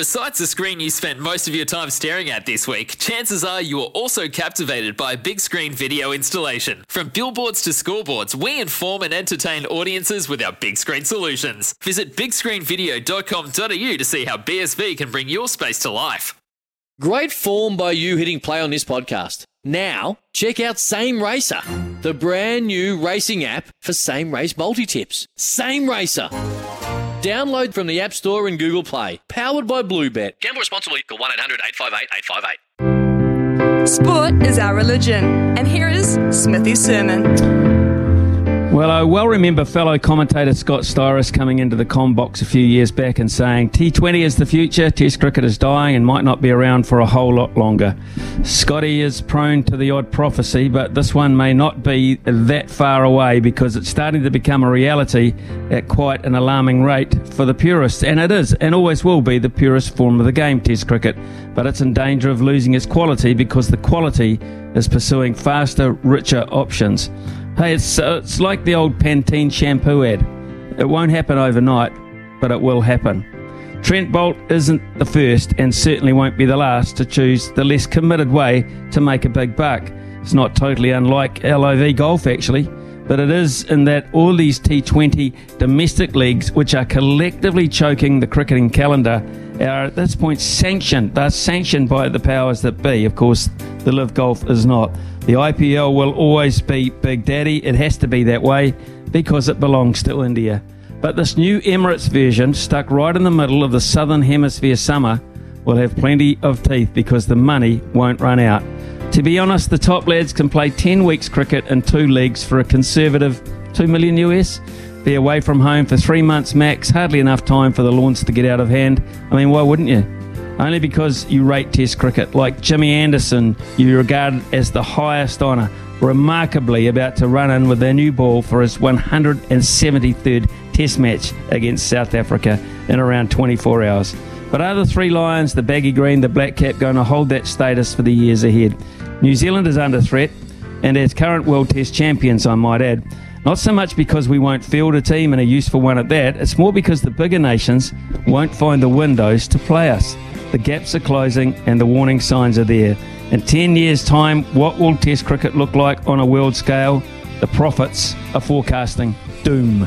Besides the screen you spent most of your time staring at this week, chances are you are also captivated by a big screen video installation. From billboards to scoreboards, we inform and entertain audiences with our big screen solutions. Visit bigscreenvideo.com.au to see how BSV can bring your space to life. Great form by you hitting play on this podcast. Now, check out Same Racer, the brand new racing app for same race multi tips. Same Racer. Download from the App Store and Google Play. Powered by Bluebet. Gamble responsibly. Call 1 800 858 858. Sport is our religion. And here is Smithy's sermon. Well, I well remember fellow commentator Scott Styris coming into the com box a few years back and saying T20 is the future, Test cricket is dying and might not be around for a whole lot longer. Scotty is prone to the odd prophecy, but this one may not be that far away because it's starting to become a reality at quite an alarming rate for the purists. And it is, and always will be, the purest form of the game, Test cricket. But it's in danger of losing its quality because the quality is pursuing faster, richer options. Hey, it's, uh, it's like the old Pantene shampoo ad. It won't happen overnight, but it will happen. Trent Boult isn't the first and certainly won't be the last to choose the less committed way to make a big buck. It's not totally unlike LIV golf, actually, but it is in that all these T20 domestic leagues, which are collectively choking the cricketing calendar, are at this point sanctioned. They're sanctioned by the powers that be. Of course, the LIV Golf is not. The IPL will always be Big Daddy. It has to be that way because it belongs to India. But this new Emirates version, stuck right in the middle of the Southern Hemisphere summer, will have plenty of teeth because the money won't run out. To be honest, the top lads can play 10 weeks cricket in two leagues for a conservative 2 million US. Be away from home for three months max, hardly enough time for the lawns to get out of hand. I mean, why wouldn't you? only because you rate Test cricket. Like Jimmy Anderson, you regard as the highest honour, remarkably about to run in with their new ball for his 173rd Test match against South Africa in around 24 hours. But are the three Lions, the baggy green, the black cap, going to hold that status for the years ahead? New Zealand is under threat, and as current World Test champions, I might add. Not so much because we won't field a team and a useful one at that, it's more because the bigger nations won't find the windows to play us. The gaps are closing and the warning signs are there. In 10 years' time, what will Test cricket look like on a world scale? The prophets are forecasting doom.